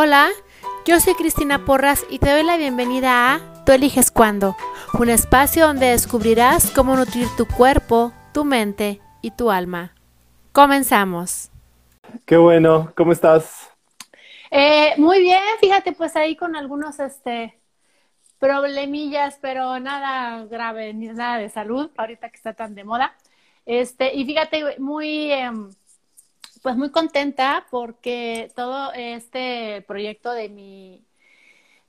Hola, yo soy Cristina Porras y te doy la bienvenida a Tú eliges cuándo, un espacio donde descubrirás cómo nutrir tu cuerpo, tu mente y tu alma. Comenzamos. Qué bueno, ¿cómo estás? Eh, muy bien, fíjate, pues ahí con algunos este problemillas, pero nada grave, ni nada de salud, ahorita que está tan de moda. Este, y fíjate, muy em, pues muy contenta porque todo este proyecto de mi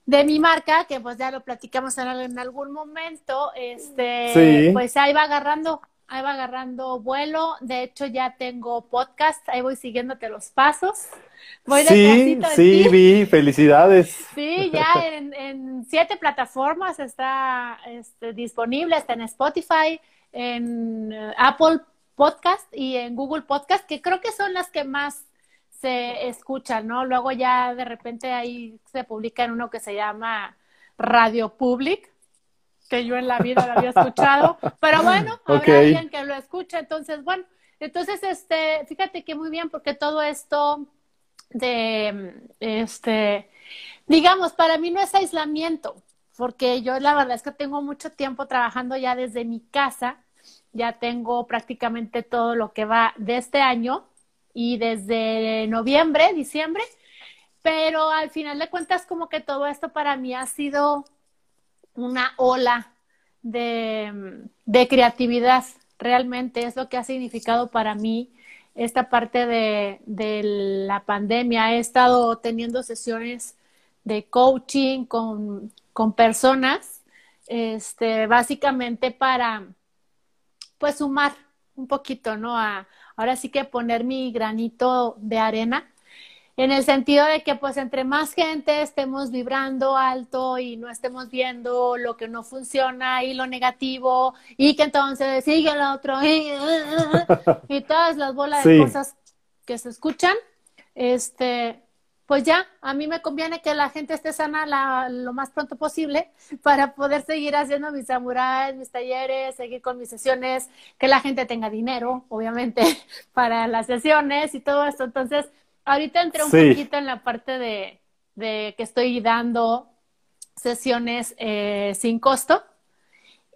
de mi marca, que pues ya lo platicamos en, algún momento, este, pues ahí va agarrando, ahí va agarrando vuelo. De hecho, ya tengo podcast, ahí voy siguiéndote los pasos. Voy sí, sí, vi, felicidades. Sí, ya en, en siete plataformas está este, disponible, está en Spotify, en eh, Apple Podcast y en Google Podcast, que creo que son las que más se escuchan, ¿no? Luego ya de repente ahí se publica en uno que se llama Radio Public, que yo en la vida lo había escuchado, pero bueno, habrá alguien que lo escucha, entonces, bueno, entonces, este, fíjate que muy bien, porque todo esto de, este, digamos, para mí no es aislamiento, porque yo la verdad es que tengo mucho tiempo trabajando ya desde mi casa, ya tengo prácticamente todo lo que va de este año y desde noviembre, diciembre, pero al final de cuentas como que todo esto para mí ha sido una ola de, de creatividad, realmente es lo que ha significado para mí esta parte de, de la pandemia. He estado teniendo sesiones de coaching con, con personas, este, básicamente para pues sumar un poquito, ¿no? A, ahora sí que poner mi granito de arena en el sentido de que pues entre más gente estemos vibrando alto y no estemos viendo lo que no funciona y lo negativo y que entonces sigue el otro y, todas las bolas de cosas que se escuchan, este, pues ya, a mí me conviene que la gente esté sana lo más pronto posible para poder seguir haciendo mis samuráis, mis talleres, seguir con mis sesiones, que la gente tenga dinero, obviamente, para las sesiones y todo esto. Entonces, ahorita entré un poquito en la parte de, que estoy dando sesiones eh, sin costo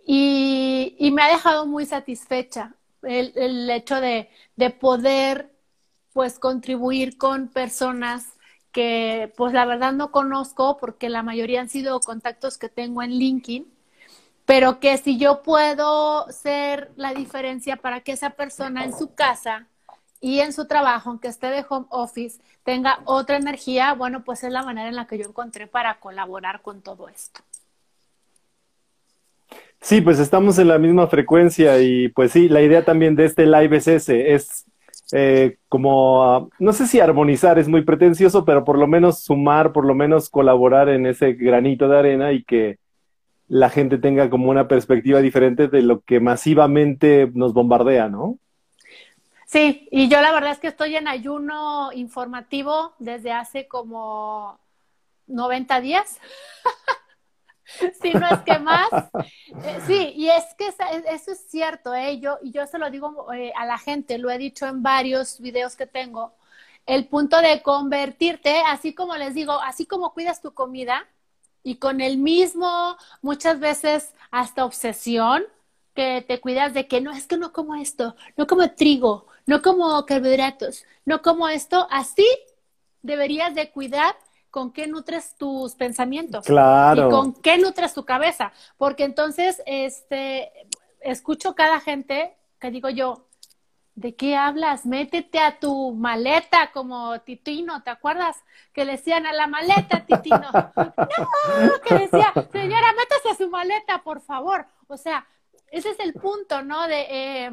y, me ha dejado muy satisfecha el, el hecho de, de poder pues contribuir con personas que pues la verdad no conozco porque la mayoría han sido contactos que tengo en LinkedIn, pero que si yo puedo ser la diferencia para que esa persona en su casa y en su trabajo, aunque esté de home office, tenga otra energía, bueno, pues es la manera en la que yo encontré para colaborar con todo esto. Sí, pues estamos en la misma frecuencia y pues sí, la idea también de este live es ese, es eh, como, no sé si armonizar es muy pretencioso, pero por lo menos sumar, por lo menos colaborar en ese granito de arena y que la gente tenga como una perspectiva diferente de lo que masivamente nos bombardea, ¿no? Sí, y yo la verdad es que estoy en ayuno informativo desde hace como 90 días. si no es que más. Eh, sí, y es que eso es cierto, ¿eh? Yo, y yo se lo digo eh, a la gente, lo he dicho en varios videos que tengo, el punto de convertirte, así como les digo, así como cuidas tu comida y con el mismo, muchas veces hasta obsesión, que te cuidas de que no, es que no como esto, no como trigo, no como carbohidratos, no como esto, así deberías de cuidar con qué nutres tus pensamientos. Claro. Y con qué nutres tu cabeza. Porque entonces, este, escucho cada gente que digo yo, ¿de qué hablas? Métete a tu maleta como Titino, ¿te acuerdas? Que le decían a la maleta, Titino. no, que decía, señora, métase a su maleta, por favor. O sea, ese es el punto, ¿no? De eh,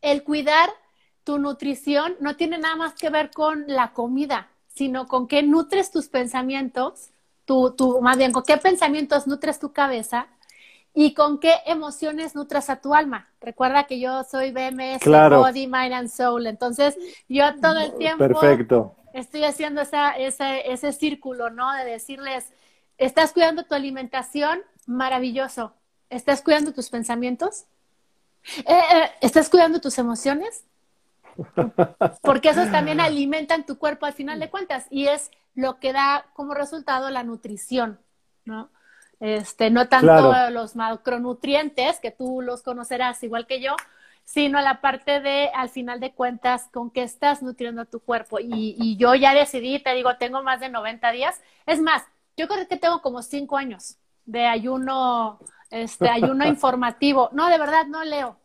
el cuidar tu nutrición no tiene nada más que ver con la comida sino con qué nutres tus pensamientos, tu, tu, más bien con qué pensamientos nutres tu cabeza y con qué emociones nutres a tu alma. Recuerda que yo soy BMS, Body, Mind and Soul, entonces yo todo el tiempo Perfecto. estoy haciendo esa, ese, ese círculo, ¿no? De decirles, estás cuidando tu alimentación, maravilloso. ¿Estás cuidando tus pensamientos? Eh, eh, ¿Estás cuidando tus emociones? Porque esos también alimentan tu cuerpo al final de cuentas y es lo que da como resultado la nutrición, ¿no? Este, no tanto los macronutrientes, que tú los conocerás igual que yo, sino la parte de, al final de cuentas, con qué estás nutriendo a tu cuerpo. Y, y yo ya decidí, te digo, tengo más de 90 días. Es más, yo creo que tengo como 5 años de ayuno, este, ayuno informativo. No, de verdad, no leo.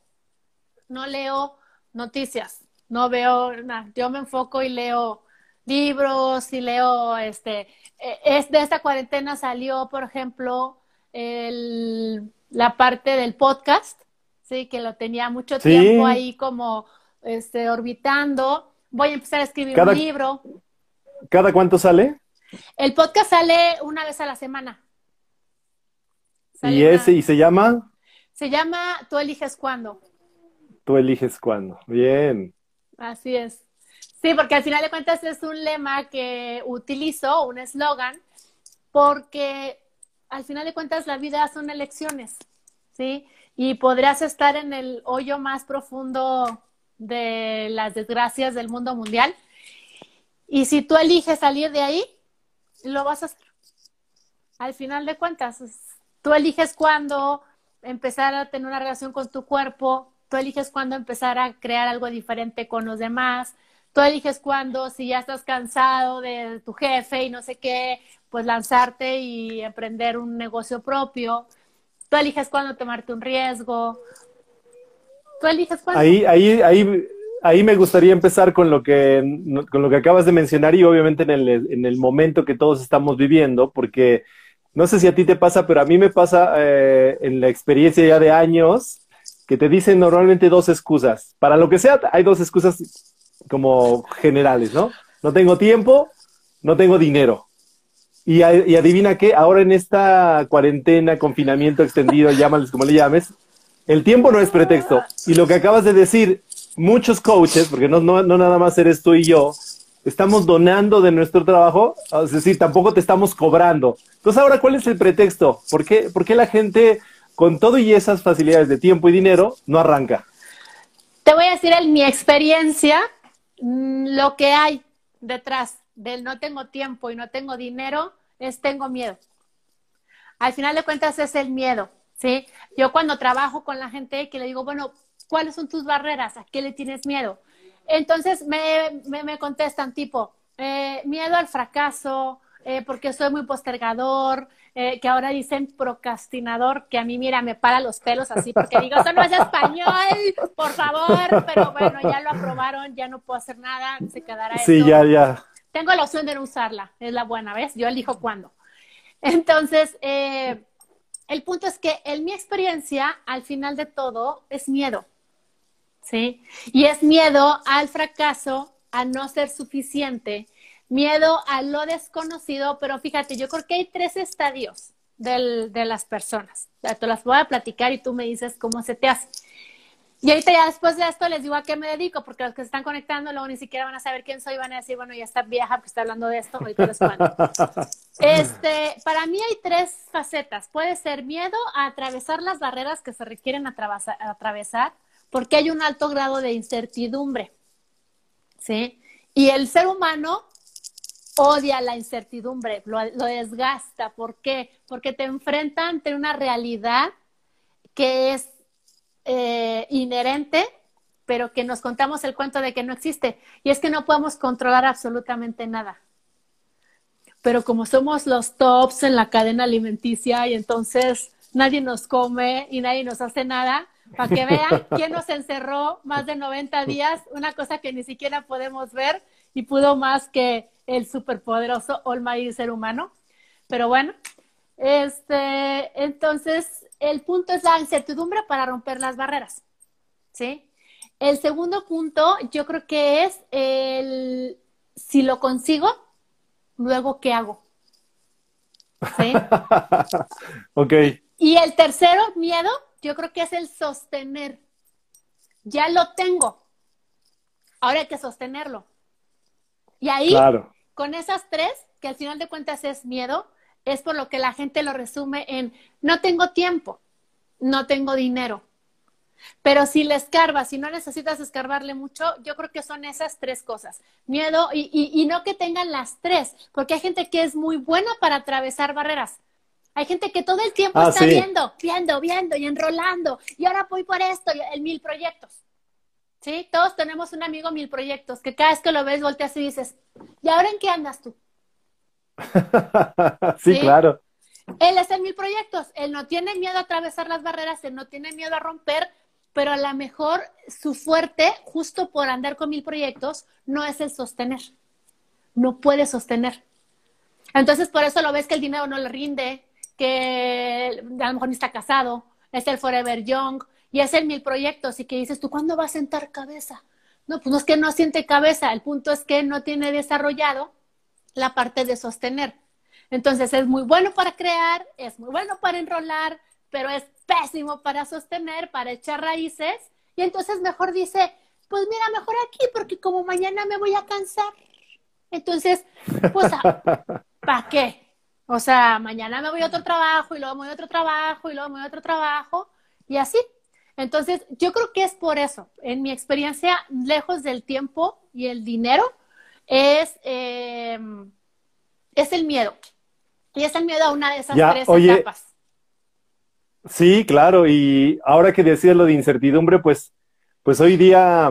No leo noticias. No veo nada. Yo me enfoco y leo libros y leo, este, e, es de esta cuarentena salió, por ejemplo, el, la parte del podcast, sí, que lo tenía mucho tiempo ahí como, este, orbitando. Voy a empezar a escribir un libro. ¿Cada cuánto sale? El podcast sale una vez a la semana. ¿Y ese, y se llama? Se llama Tú eliges cuándo. Tú eliges cuándo. Bien. Así es. Sí, porque al final de cuentas es un lema que utilizo, un eslogan, porque al final de cuentas la vida son elecciones, ¿sí? Y podrías estar en el hoyo más profundo de las desgracias del mundo mundial. Y si tú eliges salir de ahí, lo vas a hacer. Al final de cuentas, tú eliges cuándo empezar a tener una relación con tu cuerpo, tú eliges cuándo empezar a crear algo diferente con los demás, tú eliges cuándo, si ya estás cansado de tu jefe y no sé qué, pues lanzarte y emprender un negocio propio. Tú eliges cuándo tomarte un riesgo. Tú eliges cuándo. Ahí, ahí, ahí, ahí me gustaría empezar con lo que, con lo que acabas de mencionar y obviamente en el, en el momento que todos estamos viviendo, porque no sé si a ti te pasa, pero a mí me pasa eh, en la experiencia ya de años que te dicen normalmente dos excusas. Para lo que sea, hay dos excusas como generales, ¿no? No tengo tiempo, no tengo dinero. Y, adivina qué, ahora en esta cuarentena, confinamiento extendido, llámales como le llames, el tiempo no es pretexto. Y lo que acabas de decir, muchos coaches, porque no, no, no nada más eres tú y yo, estamos donando de nuestro trabajo, es decir, tampoco te estamos cobrando. Entonces, ahora, ¿cuál es el pretexto? ¿Por qué, por qué la gente, con todo y esas facilidades de tiempo y dinero, no arranca? Te voy a decir en mi experiencia, Mm, lo que hay detrás del no tengo tiempo y no tengo dinero es tengo miedo. Al final de cuentas es el miedo, ¿sí? Yo cuando trabajo con la gente que le digo, bueno, ¿cuáles son tus barreras? ¿A qué le tienes miedo? Entonces me, me, contestan tipo, eh, miedo al fracaso, eh, porque soy muy postergador, eh, que ahora dicen procrastinador, que a mí, mira, me para los pelos así, porque digo, eso no es español, por favor, pero bueno, ya lo aprobaron, ya no puedo hacer nada, se quedará Sí, ya, ya. Tengo la opción de no usarla, es la buena, ¿ves? Yo elijo cuándo. Entonces, eh, el punto es que en mi experiencia, al final de todo, es miedo, ¿sí? Y es miedo al fracaso, a no ser suficiente, miedo a lo desconocido, pero fíjate, yo creo que hay tres estadios del, de las personas. te las voy a platicar y tú me dices cómo se te hace. Y ahorita ya después de esto les digo a qué me dedico, porque los que se están conectando luego ni siquiera van a saber quién soy, van a decir, bueno, ya está vieja porque está hablando de esto, ahorita les cuento. Este, para mí hay tres facetas. Puede ser miedo a atravesar las barreras que se requieren atravesar, porque hay un alto grado de incertidumbre. ¿Sí? Y el ser humano odia la incertidumbre, lo, desgasta. ¿Por qué? Porque te enfrenta ante una realidad que es eh, inherente, pero que nos contamos el cuento de que no existe. Y es que no podemos controlar absolutamente nada. Pero como somos los tops en la cadena alimenticia y entonces nadie nos come y nadie nos hace nada, para que vean quién nos encerró más de 90 días, una cosa que ni siquiera podemos ver y pudo más que el superpoderoso Almighty ser humano. Pero bueno, este, entonces el punto es la incertidumbre para romper las barreras. ¿Sí? El segundo punto, yo creo que es el si lo consigo, luego qué hago. ¿Sí? ok. Y el tercero, miedo, yo creo que es el sostener. Ya lo tengo. Ahora hay que sostenerlo. Y ahí, con esas tres, que al final de cuentas es miedo, es por lo que la gente lo resume en no tengo tiempo, no tengo dinero. Pero si le escarbas, si no necesitas escarbarle mucho, yo creo que son esas tres cosas. Miedo y, y, no que tengan las tres, porque hay gente que es muy buena para atravesar barreras. Hay gente que todo el tiempo ah, está viendo, viendo, viendo y enrolando. Y ahora voy por esto, en mil proyectos. ¿Sí? Todos tenemos un amigo mil proyectos, que cada vez que lo ves volteas y dices, ¿y ahora en qué andas tú? sí, claro. Él es en mil proyectos, él no tiene miedo a atravesar las barreras, él no tiene miedo a romper, pero a lo mejor su fuerte, justo por andar con mil proyectos, no es el sostener. No puede sostener. Entonces, por eso lo ves que el dinero no le rinde, que a lo mejor ni está casado, es el Forever Young y es el mil proyectos y que dices, ¿tú cuándo vas a sentar cabeza? No, pues no es que no siente cabeza, el punto es que no tiene desarrollado la parte de sostener. Entonces es muy bueno para crear, es muy bueno para enrolar, pero es pésimo para sostener, para echar raíces. Y entonces mejor dice, pues mira, mejor aquí, porque como mañana me voy a cansar. Entonces, pues, ¿para qué? O sea, mañana me voy a otro trabajo y luego me voy a otro trabajo y luego me voy a otro trabajo y así. Entonces, yo creo que es por eso. En mi experiencia, lejos del tiempo y el dinero, es, eh, es el miedo. Y es el miedo a una de esas tres etapas. Sí, claro. Y ahora que decías lo de incertidumbre, pues, pues hoy día,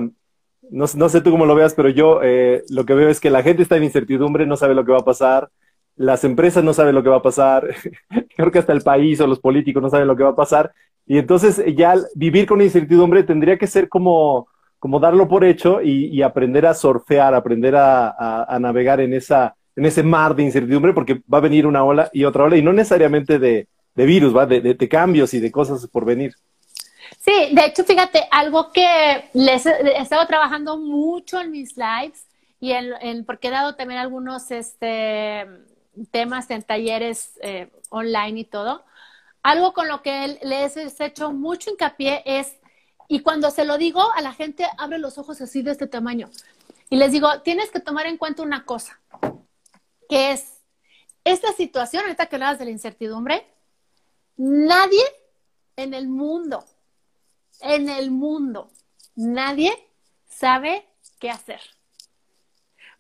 no, no sé tú cómo lo veas, pero yo eh, lo que veo es que la gente está en incertidumbre, no sabe lo que va a pasar las empresas no saben lo que va a pasar, creo que hasta el país o los políticos no saben lo que va a pasar, y entonces ya vivir con incertidumbre tendría que ser como, como darlo por hecho y, aprender a surfear, aprender a, navegar en, esa, en ese mar de incertidumbre, porque va a venir una ola y otra ola, y no necesariamente de, virus, ¿va? De, cambios y de cosas por venir. Sí, de hecho, fíjate, algo que les he estado trabajando mucho en mis lives y en, porque he dado también algunos este, temas en talleres eh, online y todo, algo con lo que les he hecho mucho hincapié es, y cuando se lo digo a la gente, abre los ojos así de este tamaño. Y les digo, tienes que tomar en cuenta una cosa, que es esta situación, ahorita que hablas de la incertidumbre, nadie en el mundo, en el mundo, nadie sabe qué hacer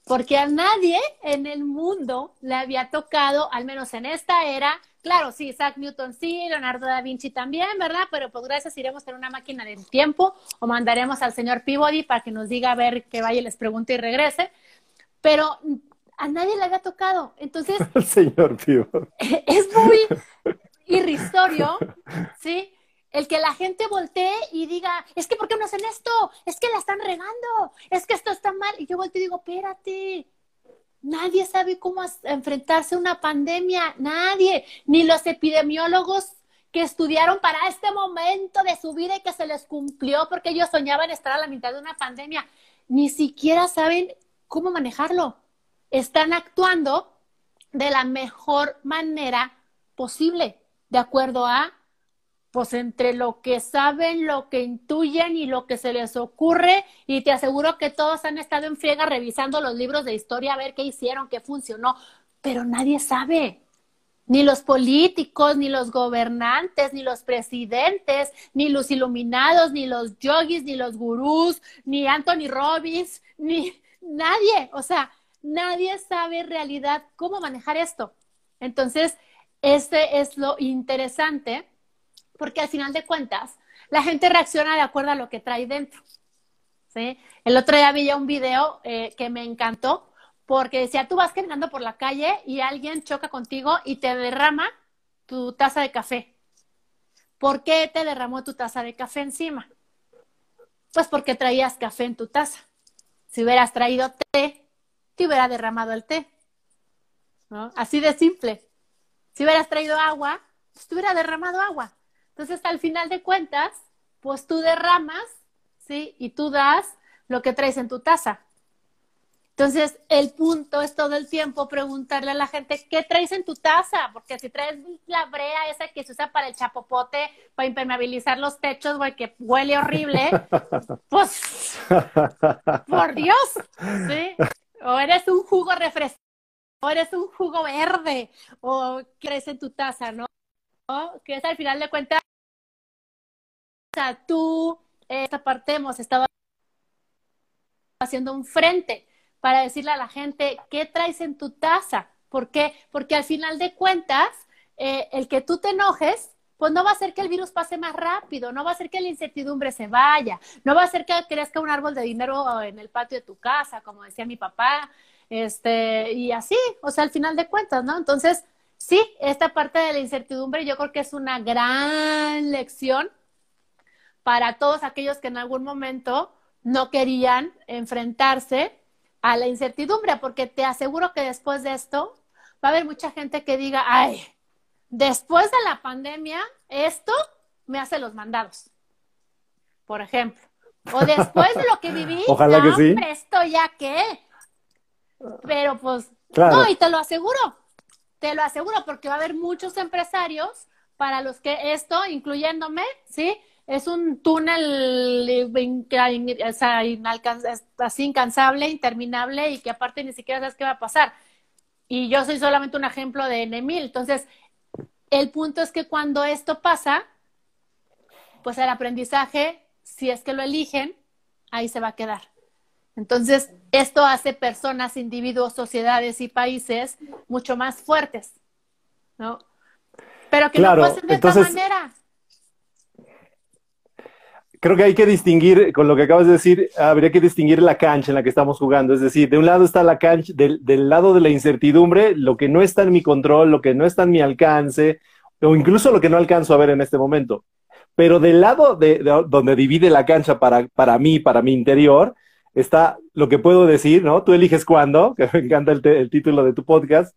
porque a nadie en el mundo le había tocado, al menos en esta era, claro, sí, Isaac Newton sí, Leonardo da Vinci también, ¿verdad? Pero pues gracias iremos en una máquina del tiempo o mandaremos al señor Peabody para que nos diga a ver que vaya y les pregunte y regrese. Pero a nadie le había tocado. Entonces, el señor Peabody. Es muy irrisorio, ¿sí? el que la gente voltee y diga, es que ¿por qué no hacen esto? Es que la están regando, es que esto está mal. Y yo volteo y digo, espérate, nadie sabe cómo enfrentarse a una pandemia, nadie, ni los epidemiólogos que estudiaron para este momento de su vida y que se les cumplió porque ellos soñaban estar a la mitad de una pandemia, ni siquiera saben cómo manejarlo. Están actuando de la mejor manera posible, de acuerdo a pues entre lo que saben, lo que intuyen y lo que se les ocurre, y te aseguro que todos han estado en friega revisando los libros de historia a ver qué hicieron, qué funcionó, pero nadie sabe. Ni los políticos, ni los gobernantes, ni los presidentes, ni los iluminados, ni los yogis, ni los gurús, ni Anthony Robbins, ni nadie. O sea, nadie sabe en realidad cómo manejar esto. Entonces, este es lo interesante porque al final de cuentas, la gente reacciona de acuerdo a lo que trae dentro. ¿sí? El otro día vi un video eh, que me encantó porque decía, tú vas caminando por la calle y alguien choca contigo y te derrama tu taza de café. ¿Por qué te derramó tu taza de café encima? Pues porque traías café en tu taza. Si hubieras traído té, te hubiera derramado el té. ¿no? Así de simple. Si hubieras traído agua, pues te hubiera derramado agua. Entonces, al final de cuentas, pues tú derramas, ¿sí? Y tú das lo que traes en tu taza. Entonces, el punto es todo el tiempo preguntarle a la gente, ¿qué traes en tu taza? Porque si traes la brea esa que se usa para el chapopote, para impermeabilizar los techos, güey, que huele horrible, pues, por Dios, ¿sí? O eres un jugo refrescante, o eres un jugo verde, o ¿qué traes en tu taza, no? Que es al final de cuentas tú, esta parte hemos estado haciendo un frente para decirle a la gente qué traes en tu taza. ¿Por qué? Porque al final de cuentas, eh, el que tú te enojes, pues no va a hacer que el virus pase más rápido, no va a hacer que la incertidumbre se vaya, no va a hacer que crezca un árbol de dinero en el patio de tu casa, como decía mi papá, este, y así, o sea, al final de cuentas, ¿no? Entonces, sí, esta parte de la incertidumbre yo creo que es una gran lección para todos aquellos que en algún momento no querían enfrentarse a la incertidumbre, porque te aseguro que después de esto va a haber mucha gente que diga, ay, después de la pandemia, esto me hace los mandados, por ejemplo. O después de lo que viví, Ojalá que sí. esto ya qué. Pero pues, no, y te lo aseguro, te lo aseguro, porque va a haber muchos empresarios para los que esto, incluyéndome, ¿sí? Es un túnel así incansable, interminable y que aparte ni siquiera sabes qué va a pasar. Y yo soy solamente un ejemplo de N Entonces, el punto es que cuando esto pasa, pues el aprendizaje, si es que lo eligen, ahí se va a quedar. Entonces, esto hace personas, individuos, sociedades y países mucho más fuertes, ¿no? Pero que no pasen de esta manera. Creo que hay que distinguir, con lo que acabas de decir, habría que distinguir la cancha en la que estamos jugando. Es decir, de un lado está la cancha, del, lado de la incertidumbre, lo que no está en mi control, lo que no está en mi alcance, o incluso lo que no alcanzo a ver en este momento. Pero del lado de, donde divide la cancha para, para mí, para mi interior, está lo que puedo decir, ¿no? Tú eliges cuándo, que me encanta el, título de tu podcast.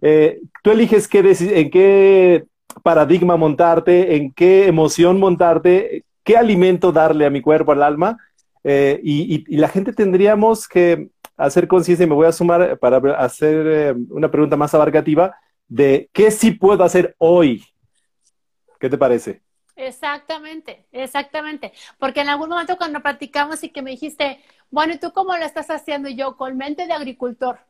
Eh, tú eliges qué en qué paradigma montarte, en qué emoción montarte, qué alimento darle a mi cuerpo, al alma. Eh, y, la gente tendríamos que hacer conciencia, y me voy a sumar para hacer eh, una pregunta más abarcativa, de qué sí puedo hacer hoy. ¿Qué te parece? Exactamente, exactamente. Porque en algún momento cuando platicamos y que me dijiste, bueno, ¿y tú cómo lo estás haciendo? Yo, con mente de agricultor.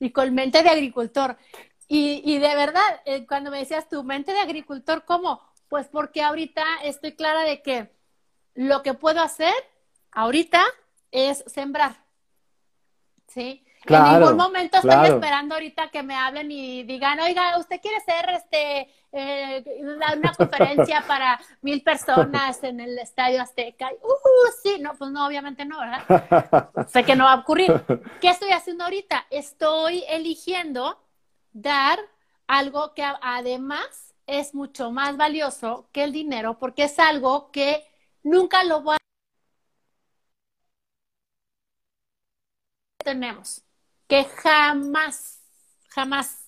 Y con mente de agricultor. Y, y de verdad, eh, cuando me decías tu mente de agricultor, ¿cómo? Pues porque ahorita estoy clara de que lo que puedo hacer ahorita es sembrar. ¿Sí? En ningún momento estoy esperando ahorita que me hablen y digan, oiga, ¿usted quiere ser este eh, una conferencia para mil personas en el Estadio Azteca? Uh, sí, no, pues no, obviamente no, ¿verdad? sé que no va a ocurrir. ¿Qué estoy haciendo ahorita? Estoy eligiendo dar algo que además es mucho más valioso que el dinero porque es algo que nunca lo voy a tenemos que jamás, jamás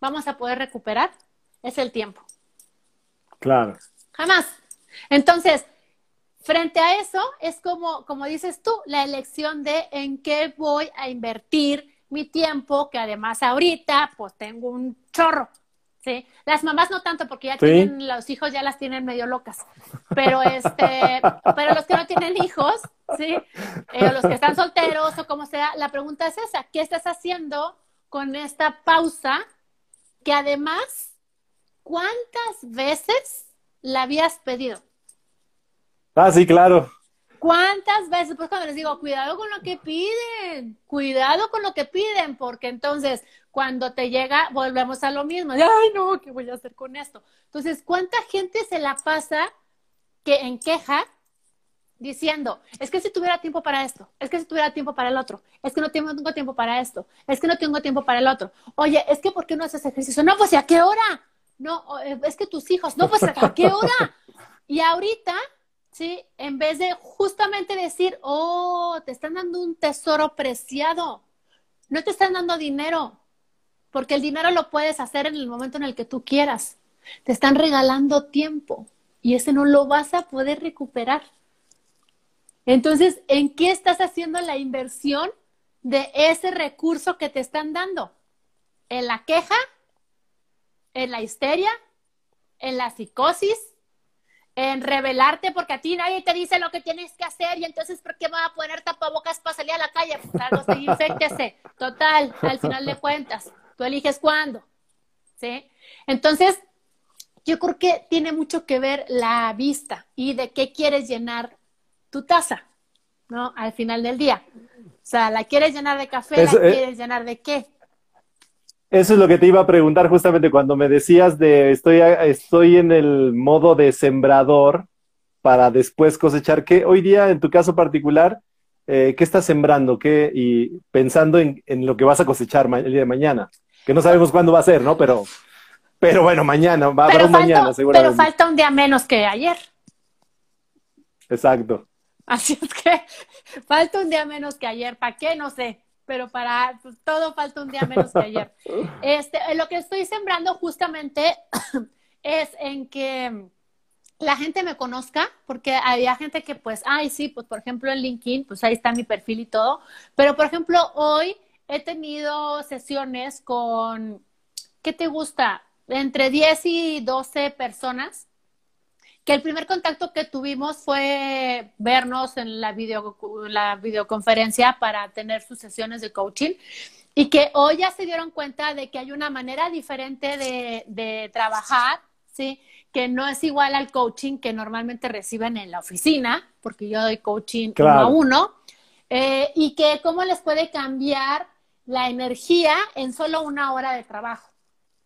vamos a poder recuperar es el tiempo. Claro. Jamás. Entonces, frente a eso, es como, como dices tú, la elección de en qué voy a invertir mi tiempo, que además ahorita, pues tengo un chorro. ¿Sí? Las mamás no tanto, porque ya tienen, los hijos ya las tienen medio locas. Pero este, pero los que no tienen hijos, ¿sí? Eh, los que están solteros o como sea, la pregunta es esa, ¿qué estás haciendo con esta pausa que además, ¿cuántas veces la habías pedido? Ah, sí, claro. ¿Cuántas veces? Pues cuando les digo, cuidado con lo que piden, cuidado con lo que piden, porque entonces cuando te llega, volvemos a lo mismo. Ay, no, ¿qué voy a hacer con esto? Entonces, ¿cuánta gente se la pasa que en queja diciendo, es que si tuviera tiempo para esto, es que si tuviera tiempo para el otro, es que no tengo, tiempo para esto, es que no tengo tiempo para el otro. Oye, es que ¿por qué no haces ejercicio? No, pues ¿a qué hora? No, eh, es que tus hijos, no, pues ¿a qué hora? Y ahorita, ¿sí? En vez de justamente decir, oh, te están dando un tesoro preciado, no te están dando dinero, porque el dinero lo puedes hacer en el momento en el que tú quieras. Te están regalando tiempo y ese no lo vas a poder recuperar. Entonces, ¿en qué estás haciendo la inversión de ese recurso que te están dando? ¿En la queja? ¿En la histeria? ¿En la psicosis? ¿En revelarte porque a ti nadie te dice lo que tienes que hacer y entonces ¿por qué me voy a poner tapabocas para salir a la calle? Pues algo se infectese. Total, al final de cuentas, tú eliges cuándo. ¿Sí? Entonces, yo creo que tiene mucho que ver la vista y de qué quieres llenar tu taza, ¿no? Al final del día. O sea, ¿la quieres llenar de café? ¿La eh, quieres llenar de qué? Eso es lo que te iba a preguntar justamente cuando me decías de estoy, estoy en el modo de sembrador para después cosechar. ¿Qué hoy día, en tu caso particular, eh, qué estás sembrando? ¿Qué, y pensando en, en, lo que vas a cosechar el día de mañana, que no sabemos cuándo va a ser, ¿no? Pero, pero bueno, mañana, va a haber un mañana seguramente. Pero falta un día menos que ayer. Exacto. Así es que falta un día menos que ayer. ¿Para qué? No sé pero para pues, todo falta un día menos que ayer. Este, lo que estoy sembrando justamente es en que la gente me conozca, porque había gente que pues, ay, sí, pues por ejemplo en LinkedIn, pues ahí está mi perfil y todo, pero por ejemplo hoy he tenido sesiones con, ¿qué te gusta? Entre 10 y 12 personas que el primer contacto que tuvimos fue vernos en la, video, la videoconferencia para tener sus sesiones de coaching y que hoy ya se dieron cuenta de que hay una manera diferente de, trabajar, ¿sí? Que no es igual al coaching que normalmente reciben en la oficina, porque yo doy coaching uno a uno, eh, y que cómo les puede cambiar la energía en solo una hora de trabajo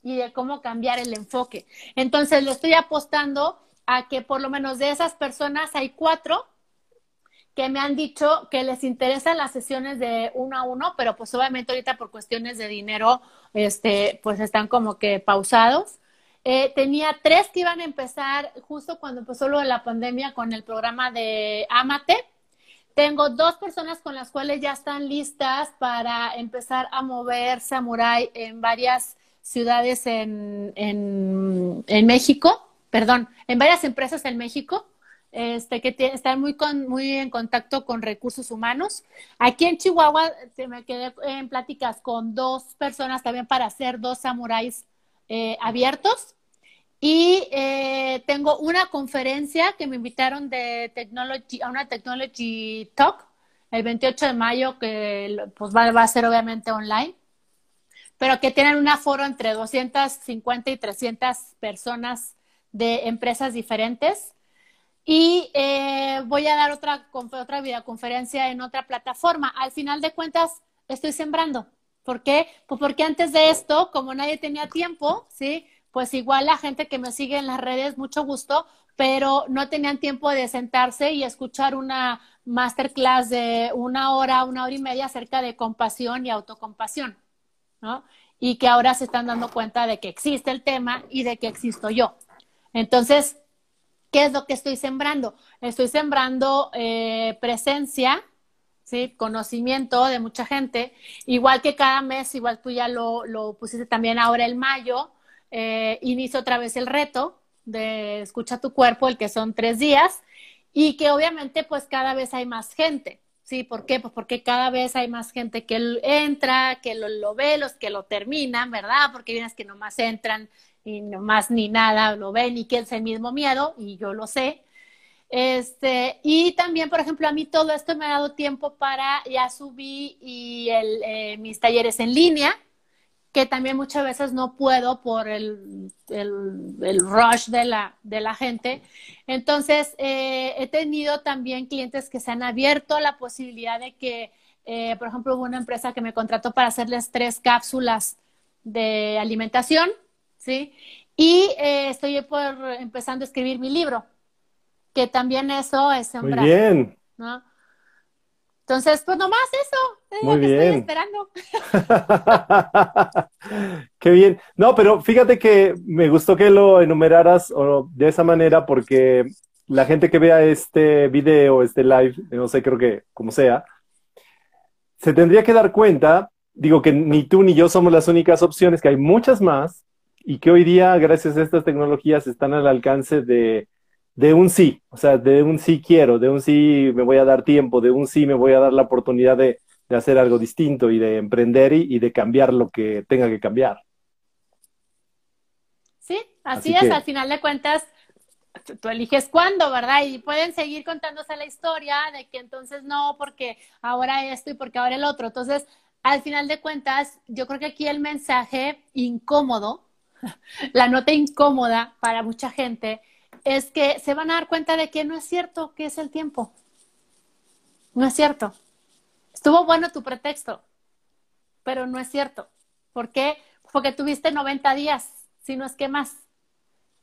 y de cómo cambiar el enfoque. Entonces, le estoy apostando a que por lo menos de esas personas hay cuatro que me han dicho que les interesan las sesiones de uno a uno, pero pues obviamente ahorita por cuestiones de dinero, este, pues están como que pausados. Eh, tenía tres que iban a empezar justo cuando empezó lo de la pandemia con el programa de Amate. Tengo dos personas con las cuales ya están listas para empezar a mover Samurai en varias ciudades en, en, en México perdón, en varias empresas en México este, que están muy, muy en contacto con recursos humanos. Aquí en Chihuahua me quedé en pláticas con dos personas también para hacer dos samuráis eh, abiertos. Y eh, tengo una conferencia que me invitaron de technology, a una Technology Talk el 28 de mayo, que pues va, va a ser obviamente online, pero que tienen un aforo entre 250 y 300 personas de empresas diferentes. Y eh, voy a dar otra, otra videoconferencia en otra plataforma. Al final de cuentas, estoy sembrando. ¿Por qué? Pues porque antes de esto, como nadie tenía tiempo, ¿sí? Pues igual la gente que me sigue en las redes, mucho gusto, pero no tenían tiempo de sentarse y escuchar una masterclass de una hora, una hora y media acerca de compasión y autocompasión, ¿no? Y que ahora se están dando cuenta de que existe el tema y de que existo yo. Entonces, ¿qué es lo que estoy sembrando? Estoy sembrando eh, presencia, ¿sí? conocimiento de mucha gente, igual que cada mes, igual tú ya lo, lo pusiste también ahora el mayo, eh, inicio otra vez el reto de escucha tu cuerpo, el que son tres días, y que obviamente pues cada vez hay más gente. ¿Sí? ¿Por qué? Pues porque cada vez hay más gente que entra, que lo, lo ve, los que lo terminan, ¿verdad? Porque hay unas que nomás entran y no más ni nada lo ven y que es el mismo miedo y yo lo sé. Este, y también, por ejemplo, a mí todo esto me ha dado tiempo para, ya subí y el, eh, mis talleres en línea, que también muchas veces no puedo por el, el, rush de la, de la gente. Entonces, eh, he tenido también clientes que se han abierto la posibilidad de que, eh, por ejemplo, hubo una empresa que me contrató para hacerles tres cápsulas de alimentación ¿sí? Y eh, estoy por empezando a escribir mi libro, que también eso es sembrar. Muy bien. ¿no? Entonces, pues nomás eso, es Muy lo que bien. estoy esperando. Qué bien. No, pero fíjate que me gustó que lo enumeraras de esa manera porque la gente que vea este video, este live, no sé, creo que como sea, se tendría que dar cuenta, digo que ni tú ni yo somos las únicas opciones, que hay muchas más y que hoy día, gracias a estas tecnologías, están al alcance de, un sí, o sea, de un sí quiero, de un sí me voy a dar tiempo, de un sí me voy a dar la oportunidad de, hacer algo distinto y de emprender y, de cambiar lo que tenga que cambiar. Sí, así, es, al final de cuentas, tú eliges cuándo, ¿verdad? Y pueden seguir contándose la historia de que entonces no, porque ahora esto y porque ahora el otro. Entonces, al final de cuentas, yo creo que aquí el mensaje incómodo la nota incómoda para mucha gente es que se van a dar cuenta de que no es cierto que es el tiempo. No es cierto. Estuvo bueno tu pretexto, pero no es cierto. ¿Por qué? Porque tuviste 90 días, si no es que más.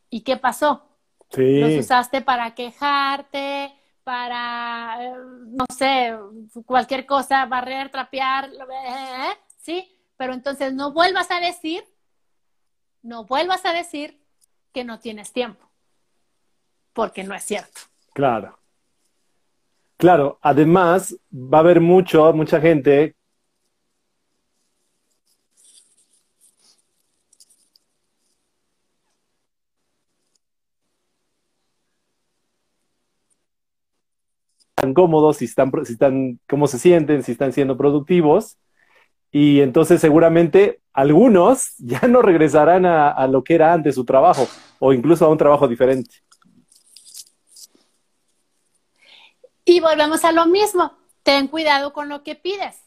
¿Y qué pasó? Sí. Los usaste para quejarte, para, eh, no sé, cualquier cosa, barrer, trapear, eh, ¿sí? Pero entonces no vuelvas a decir, no vuelvas a decir que no tienes tiempo, porque no es cierto. Claro. Claro, además va a haber mucho, mucha gente están cómodos, si están, si están, cómo se sienten, si están siendo productivos. Y entonces seguramente algunos ya no regresarán a, a lo que era antes su trabajo o incluso a un trabajo diferente. Y volvemos a lo mismo, ten cuidado con lo que pides,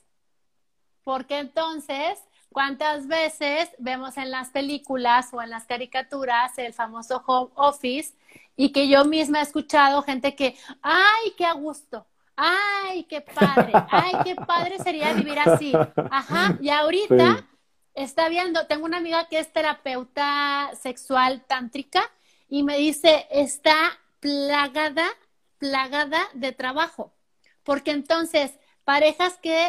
porque entonces, ¿cuántas veces vemos en las películas o en las caricaturas el famoso home office y que yo misma he escuchado gente que, ay, qué a gusto, ay, qué padre, ay, qué padre sería vivir así. Ajá, y ahorita Sí. Está viendo, tengo una amiga que es terapeuta sexual tántrica y me dice, está plagada, plagada de trabajo, porque entonces parejas que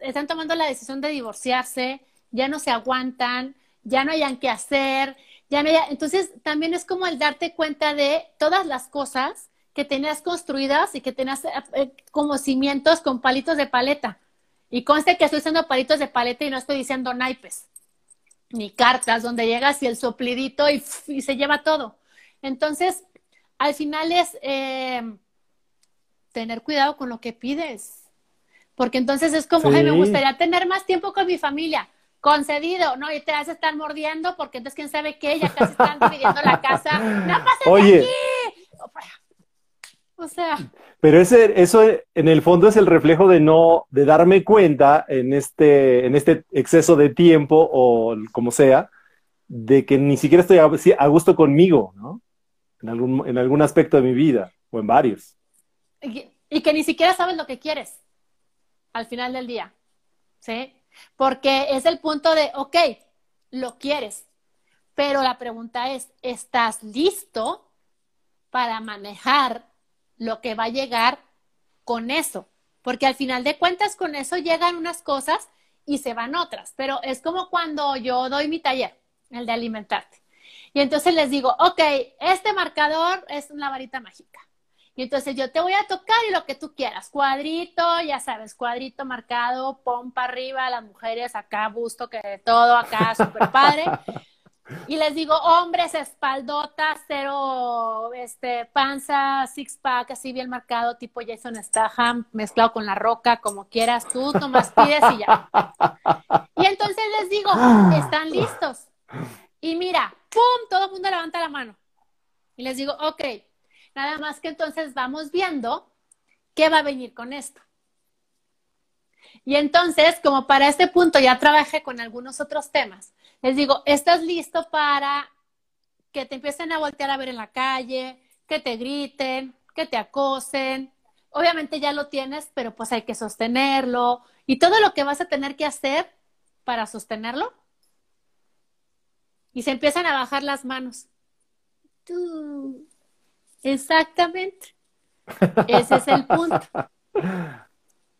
están tomando la decisión de divorciarse, ya no se aguantan, ya no hayan qué hacer, ya no haya... Entonces también es como el darte cuenta de todas las cosas que tenías construidas y que tenías eh, como cimientos con palitos de paleta. Y conste que estoy usando palitos de paleta y no estoy diciendo naipes, ni cartas donde llegas y el soplidito y, se lleva todo. Entonces, al final es eh, tener cuidado con lo que pides. Porque entonces es como, ay, me Sí. gustaría tener más tiempo con mi familia. Concedido, ¿no? Y te vas a estar mordiendo porque entonces quién sabe qué, ya casi están dividiendo la casa. ¡No pases de Oye, aquí! O sea, pero ese, eso en el fondo es el reflejo de no, de darme cuenta en este, en este exceso de tiempo o como sea, de que ni siquiera estoy a, gusto conmigo, ¿no? En algún, en algún aspecto de mi vida, o en varios. y, y que ni siquiera sabes lo que quieres al final del día, ¿sí? Porque es el punto de, ok, lo quieres, pero la pregunta es, ¿estás listo para manejar lo que va a llegar con eso? Porque al final de cuentas con eso llegan unas cosas y se van otras, pero es como cuando yo doy mi taller, el de alimentarte. Y entonces les digo, ok, este marcador es una varita mágica. Y entonces yo te voy a tocar y lo que tú quieras, cuadrito, ya sabes, cuadrito marcado, pompa arriba, las mujeres acá, busto, que de todo acá, súper padre. Y les digo, hombres, espaldotas, cero, este, panza, six pack, así bien marcado, tipo Jason Statham, mezclado con la roca, como quieras tú, nomás pides y ya. Y entonces les digo, ¿están listos? Y mira, ¡pum! Todo el mundo levanta la mano. Y les digo, ok, nada más que entonces vamos viendo qué va a venir con esto. Y entonces, como para este punto ya trabajé con algunos otros temas, les digo, ¿estás listo para que te empiecen a voltear a ver en la calle, que te griten, que te acosen? Obviamente ya lo tienes, pero pues hay que sostenerlo y todo lo que vas a tener que hacer para sostenerlo. Y se empiezan a bajar las manos. Tú. Exactamente. Ese es el punto.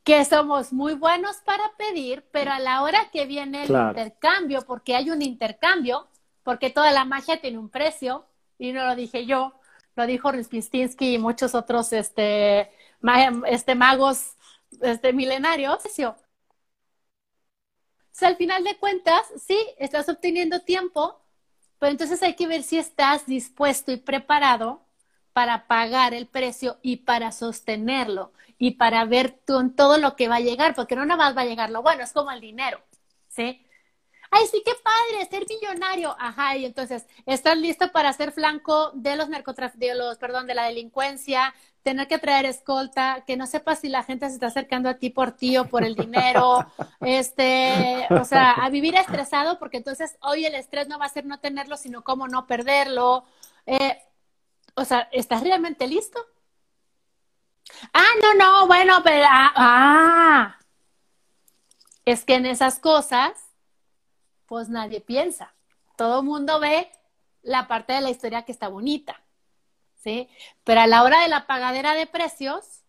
Que somos muy buenos para pedir, pero a la hora que viene el Claro. intercambio, porque hay un intercambio, porque toda la magia tiene un precio, y no lo dije yo, lo dijo Ruspistinsky y muchos otros este, ma- este, magos este, milenarios. O sea, al final de cuentas, sí, estás obteniendo tiempo, pero entonces hay que ver si estás dispuesto y preparado para pagar el precio y para sostenerlo y para ver tú- todo lo que va a llegar, porque no nada más va a llegar lo bueno, es como el dinero, ¿sí? Ay, sí, qué padre, ser millonario. Ajá, y entonces, ¿estás listo para ser flanco de los narcotraficantes, de los, perdón, de la delincuencia, tener que traer escolta, que no sepas si la gente se está acercando a ti por ti o por el dinero, este, o sea, a vivir estresado, porque entonces hoy el estrés no va a ser no tenerlo, sino cómo no perderlo. Eh, o sea, ¿estás realmente listo? Ah, no, no, bueno, pero, ah, ah, es que en esas cosas, pues nadie piensa. Todo mundo ve la parte de la historia que está bonita, ¿sí? Pero a la hora de la pagadera de precios,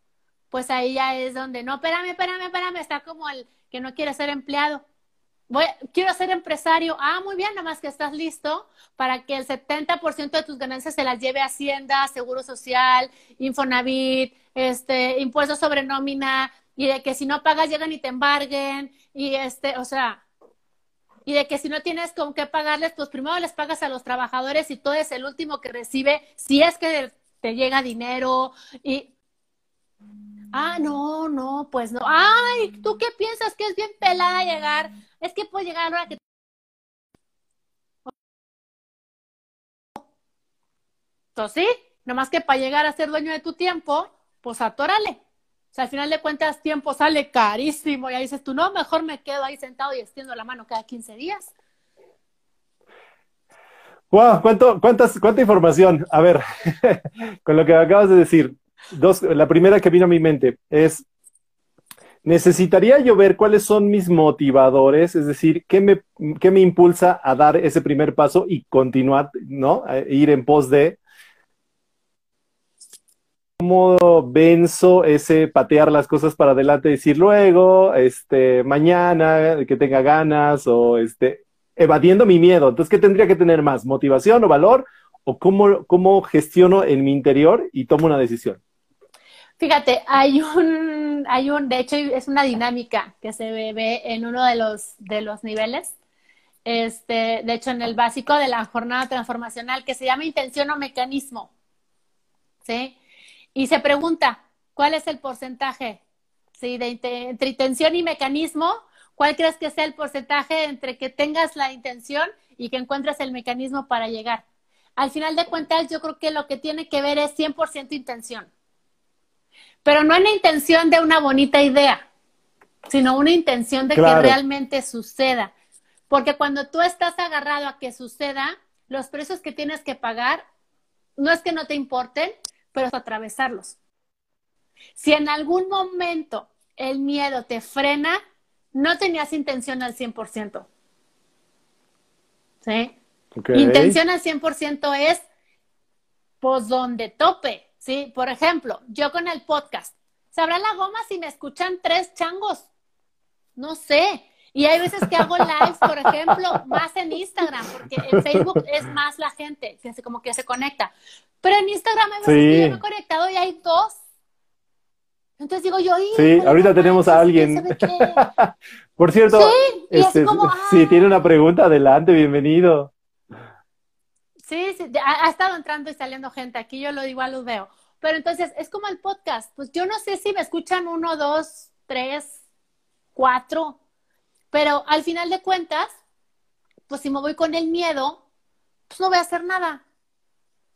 pues ahí ya es donde, no, espérame, espérame, espérame, está como el que no quiere ser empleado. Voy, quiero ser empresario. Ah, muy bien, nomás que estás listo para que el 70% de tus ganancias se las lleve Hacienda, Seguro Social, Infonavit, este, impuestos sobre nómina, y de que si no pagas llegan y te embarguen, y este, o sea, y de que si no tienes con qué pagarles, pues primero les pagas a los trabajadores y tú es el último que recibe, si es que te llega dinero y... Ah, no, no, pues no. Ay, ¿tú qué piensas que es bien pelada llegar? Es que puedes llegar a la hora que... Entonces, sí, nomás que para llegar a ser dueño de tu tiempo, pues atórale. O sea, al final de cuentas, tiempo sale carísimo. Y ahí dices tú, no, mejor me quedo ahí sentado y extiendo la mano cada 15 días. Wow, ¿cuánto, cuántas, cuánta información. A ver, con lo que acabas de decir, dos, la primera que vino a mi mente es, necesitaría yo ver cuáles son mis motivadores, es decir, qué me, qué me impulsa a dar ese primer paso y continuar, ¿no? A ir en pos de, cómo venzo ese patear las cosas para adelante, decir luego, este, mañana, que tenga ganas, o este, evadiendo mi miedo. Entonces, ¿qué tendría que tener más? ¿Motivación o valor? ¿O cómo, cómo gestiono en mi interior y tomo una decisión? Fíjate, hay un, hay un, de hecho, es una dinámica que se ve en uno de los, de los niveles. Este, de hecho, en el básico de la jornada transformacional, que se llama intención o mecanismo. ¿Sí? y se pregunta, ¿cuál es el porcentaje? ¿Sí? De, entre intención y mecanismo, ¿cuál crees que sea el porcentaje entre que tengas la intención y que encuentres el mecanismo para llegar? Al final de cuentas, yo creo que lo que tiene que ver es 100% intención. Pero no una intención de una bonita idea, sino una intención de que realmente suceda. Porque cuando tú estás agarrado a que suceda, los precios que tienes que pagar no es que no te importen, pero atravesarlos. Si en algún momento el miedo te frena, no tenías intención al 100%. ¿Sí? Intención al 100% es, pues, donde tope. ¿Sí? Por ejemplo, yo con el podcast, ¿sabrá la goma si me escuchan tres changos? No sé. Y hay veces que hago lives, por ejemplo, más en Instagram, porque en Facebook es más la gente, que se, como que se conecta. Pero en Instagram hay veces que yo me he conectado y hay dos. Entonces digo yo, sí, ahorita tenemos a alguien. por cierto, este, si tiene una pregunta, adelante, bienvenido. Sí, sí ha, estado entrando y saliendo gente aquí, yo lo igual lo veo. Pero entonces es como el podcast, pues yo no sé si me escuchan uno, dos, tres, cuatro, pero al final de cuentas, pues si me voy con el miedo, pues no voy a hacer nada.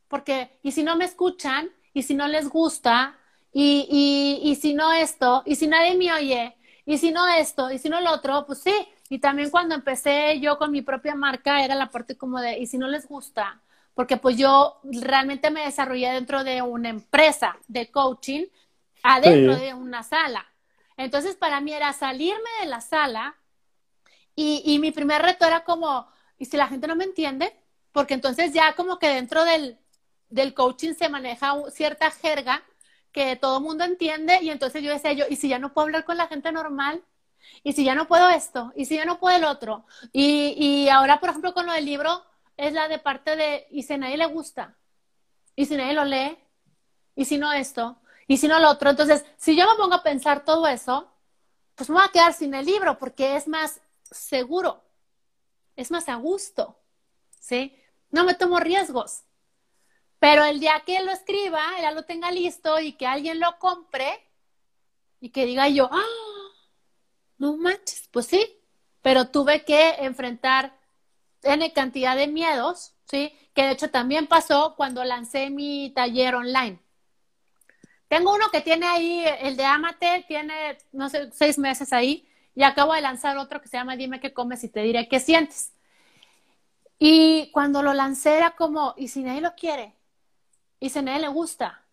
Porque, y si no me escuchan, y si no les gusta, y, y, y si no esto, y si nadie me oye, y si no esto, y si no lo otro, pues sí. Y también cuando empecé yo con mi propia marca, era la parte como de, y si no les gusta, porque pues yo realmente me desarrollé dentro de una empresa de coaching, adentro de una sala. Entonces, para mí era salirme de la sala y, y mi primer reto era como, ¿y si la gente no me entiende? Porque entonces ya como que dentro del, del coaching se maneja cierta jerga que todo el mundo entiende y entonces yo decía yo, ¿y si ya no puedo hablar con la gente normal? ¿Y si ya no puedo esto? ¿Y si ya no puedo el otro? Y, y ahora, por ejemplo, con lo del libro, es la de parte de, ¿y si a nadie le gusta? ¿Y si nadie lo lee? ¿Y si no esto? ¿Y si no lo otro? Entonces, si yo me pongo a pensar todo eso, pues me voy a quedar sin el libro porque es más seguro, es más a gusto, ¿sí? No me tomo riesgos. Pero el día que lo escriba, ya lo tenga listo y que alguien lo compre y que diga yo, ah, no manches, pues sí, pero tuve que enfrentar N cantidad de miedos, ¿sí? Que de hecho también pasó cuando lancé mi taller online. Tengo uno que tiene ahí, el de Amate, tiene, no sé, seis meses ahí, y acabo de lanzar otro que se llama Dime qué comes y te diré qué sientes. Y cuando lo lancé era como, ¿y si nadie lo quiere? ¿Y si a nadie le gusta?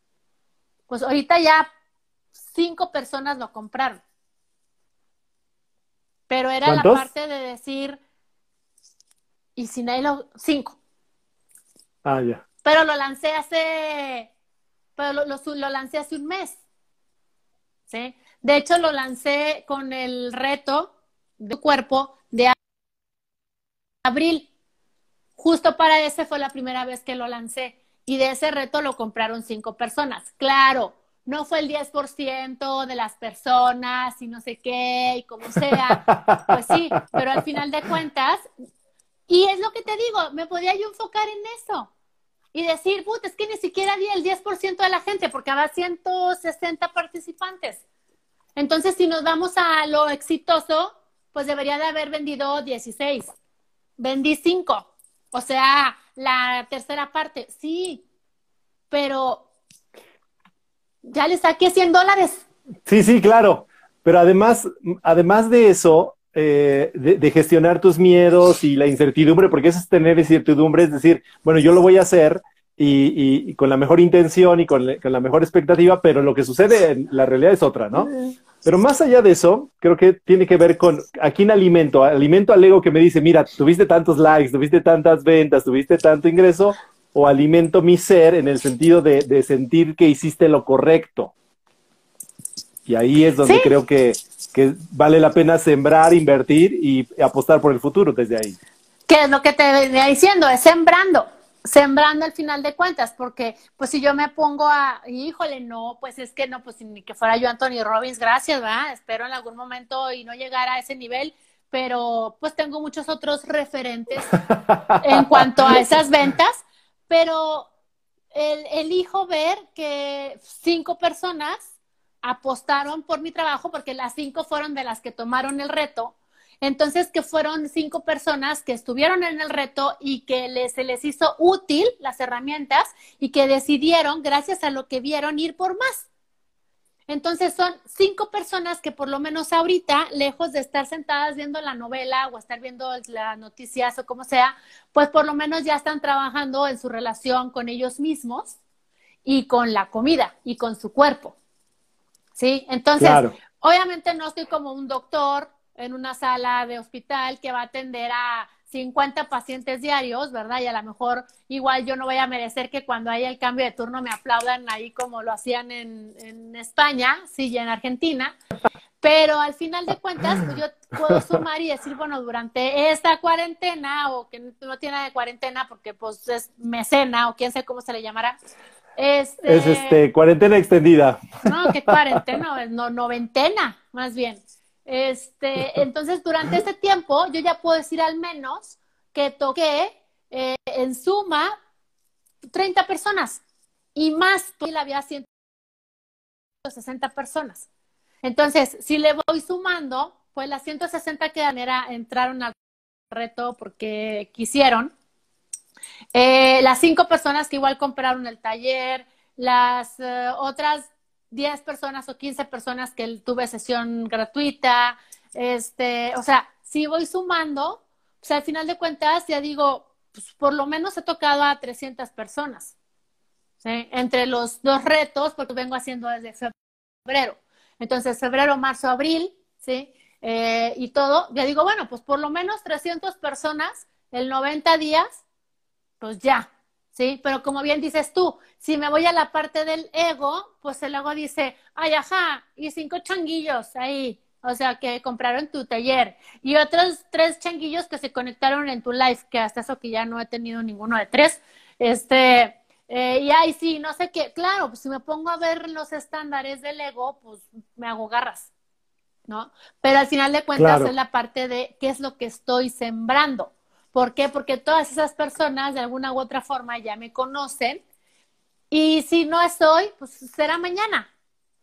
Pues ahorita ya cinco personas lo compraron. Pero era la parte de decir, ¿y si nadie lo... Cinco. Ah, ya. Pero lo lancé hace, pero lo, lo, lancé hace un mes. ¿sí? De hecho, lo lancé con el reto de cuerpo de abril. Justo para ese fue la primera vez que lo lancé. Y de ese reto lo compraron cinco personas. Claro, no fue el 10% de las personas y no sé qué y como sea. Pues sí, pero al final de cuentas, y es lo que te digo, me podía yo enfocar en eso y decir, puta, es que ni siquiera di el 10% de la gente porque había 160 participantes. Entonces, si nos vamos a lo exitoso, pues debería de haber vendido 16. Vendí 5. O sea, la tercera parte, sí, pero ya le saqué 100 dólares. Sí, sí, claro. Pero además, además de eso, eh, de, gestionar tus miedos y la incertidumbre, porque eso es tener incertidumbre, es decir, bueno, yo lo voy a hacer y, con la mejor intención y con, la mejor expectativa, pero lo que sucede en la realidad es otra, ¿no? Pero más allá de eso, creo que tiene que ver con a quién alimento, alimento al ego que me dice, mira, tuviste tantos likes, tuviste tantas ventas, tuviste tanto ingreso, o alimento mi ser en el sentido de, sentir que hiciste lo correcto. Y ahí es donde creo que que vale la pena sembrar, invertir y apostar por el futuro desde ahí. ¿Qué es lo que te venía diciendo? Es sembrando, sembrando al final de cuentas, porque pues si yo me pongo a, híjole, no, pues es que no, pues ni que fuera yo Anthony Robbins, gracias, ¿verdad? Espero en algún momento y no llegar a ese nivel, pero pues tengo muchos otros referentes en cuanto a esas ventas, pero el, elijo ver que cinco personas apostaron por mi trabajo porque las cinco fueron de las que tomaron el reto. Entonces, que fueron cinco personas que estuvieron en el reto y que les, se les hizo útil las herramientas y que decidieron, gracias a lo que vieron, ir por más. Entonces, son cinco personas que por lo menos ahorita, lejos de estar sentadas viendo la novela o estar viendo las noticias o como sea, pues por lo menos ya están trabajando en su relación con ellos mismos y con la comida y con su cuerpo. ¿Sí? Entonces, obviamente no estoy como un doctor en una sala de hospital que va a atender a 50 pacientes diarios, ¿verdad? Y a lo mejor igual yo no voy a merecer que cuando haya el cambio de turno me aplaudan ahí como lo hacían en, en España, sí, y en Argentina. Pero al final de cuentas, pues yo puedo sumar y decir, bueno, durante esta cuarentena o que no tiene de cuarentena porque pues es mecena o quién sé cómo se le llamará, este, es este, cuarentena extendida. No, que cuarentena, no, noventena, más bien. Este, entonces, durante este tiempo, yo ya puedo decir al menos que toqué eh, en suma 30 personas y más, la había 160 personas. Entonces, si le voy sumando, pues las 160 que era, entraron al reto porque quisieron, eh, las cinco personas que igual compraron el taller, las eh, otras 10 personas o 15 personas que tuve sesión gratuita, este, o sea, si voy sumando, pues al final de cuentas ya digo, pues por lo menos he tocado a 300 personas, entre los dos retos, porque vengo haciendo desde febrero. Entonces, febrero, marzo, abril, ¿sí? Eh, y todo, ya digo, bueno, pues por lo menos 300 personas en 90 días pues ya, ¿sí? Pero como bien dices tú, si me voy a la parte del ego, pues el ego dice, ay, ajá, y cinco changuillos ahí, o sea, que compraron tu taller, y otros tres changuillos que se conectaron en tu live, que hasta eso que ya no he tenido ninguno de tres, este, eh, y ay, sí, no sé qué, claro, pues si me pongo a ver los estándares del ego, pues me hago garras, ¿no? Pero al final de cuentas es la parte de qué es lo que estoy sembrando. ¿Por qué? Porque todas esas personas de alguna u otra forma ya me conocen y si no es hoy, pues será mañana,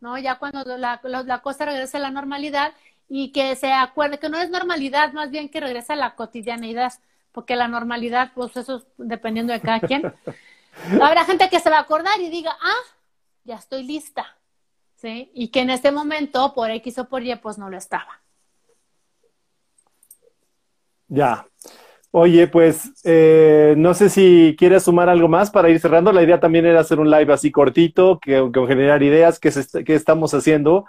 ¿no? Ya cuando la, la, cosa regrese a la normalidad y que se acuerde que no es normalidad, más bien que regresa a la cotidianeidad, porque la normalidad, pues eso es dependiendo de cada quien. Habrá gente que se va a acordar y diga, ah, ya estoy lista, ¿sí? Y que en este momento, por X o por Y, pues no lo estaba. Ya. Oye, pues eh, no sé si quieres sumar algo más para ir cerrando. La idea también era hacer un live así cortito, que, generar ideas que, que estamos haciendo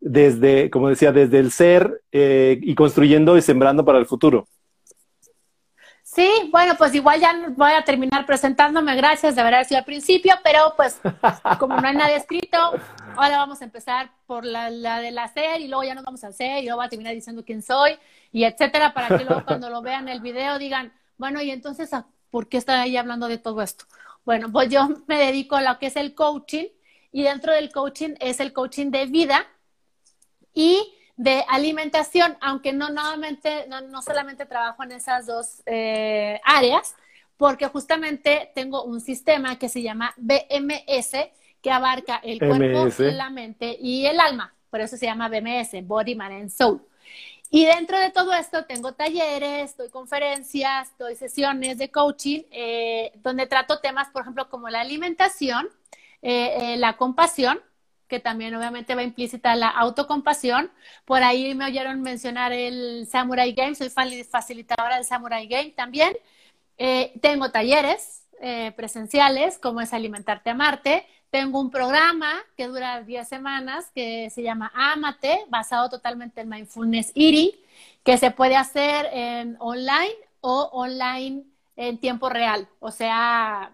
desde, como decía, desde el ser eh, y construyendo y sembrando para el futuro. Sí, bueno, pues igual ya voy a terminar presentándome, gracias de haber sido al principio, pero pues como no hay nada escrito, ahora vamos a empezar por la, la de la ser y luego ya nos vamos al ser y luego voy a terminar diciendo quién soy y etcétera, para que luego cuando lo vean el video digan, bueno, y entonces, ¿por qué está ahí hablando de todo esto? Bueno, pues yo me dedico a lo que es el coaching y dentro del coaching es el coaching de vida y de alimentación, aunque no, nuevamente, no, solamente trabajo en esas dos eh, áreas, porque justamente tengo un sistema que se llama BMS, que abarca el cuerpo, la mente y el alma. Por eso se llama BMS, Body, Mind and Soul. Y dentro de todo esto tengo talleres, doy conferencias, doy sesiones de coaching, eh, donde trato temas, por ejemplo, como la alimentación, eh, la compasión, que también obviamente va implícita la autocompasión. Por ahí me oyeron mencionar el Samurai Game, soy facilitadora del Samurai Game también. Eh, tengo talleres eh, presenciales, como es Alimentarte a Marte. Tengo un programa que dura 10 semanas que se llama Amate, basado totalmente en Mindfulness Eating, que se puede hacer en online o online en tiempo real, o sea,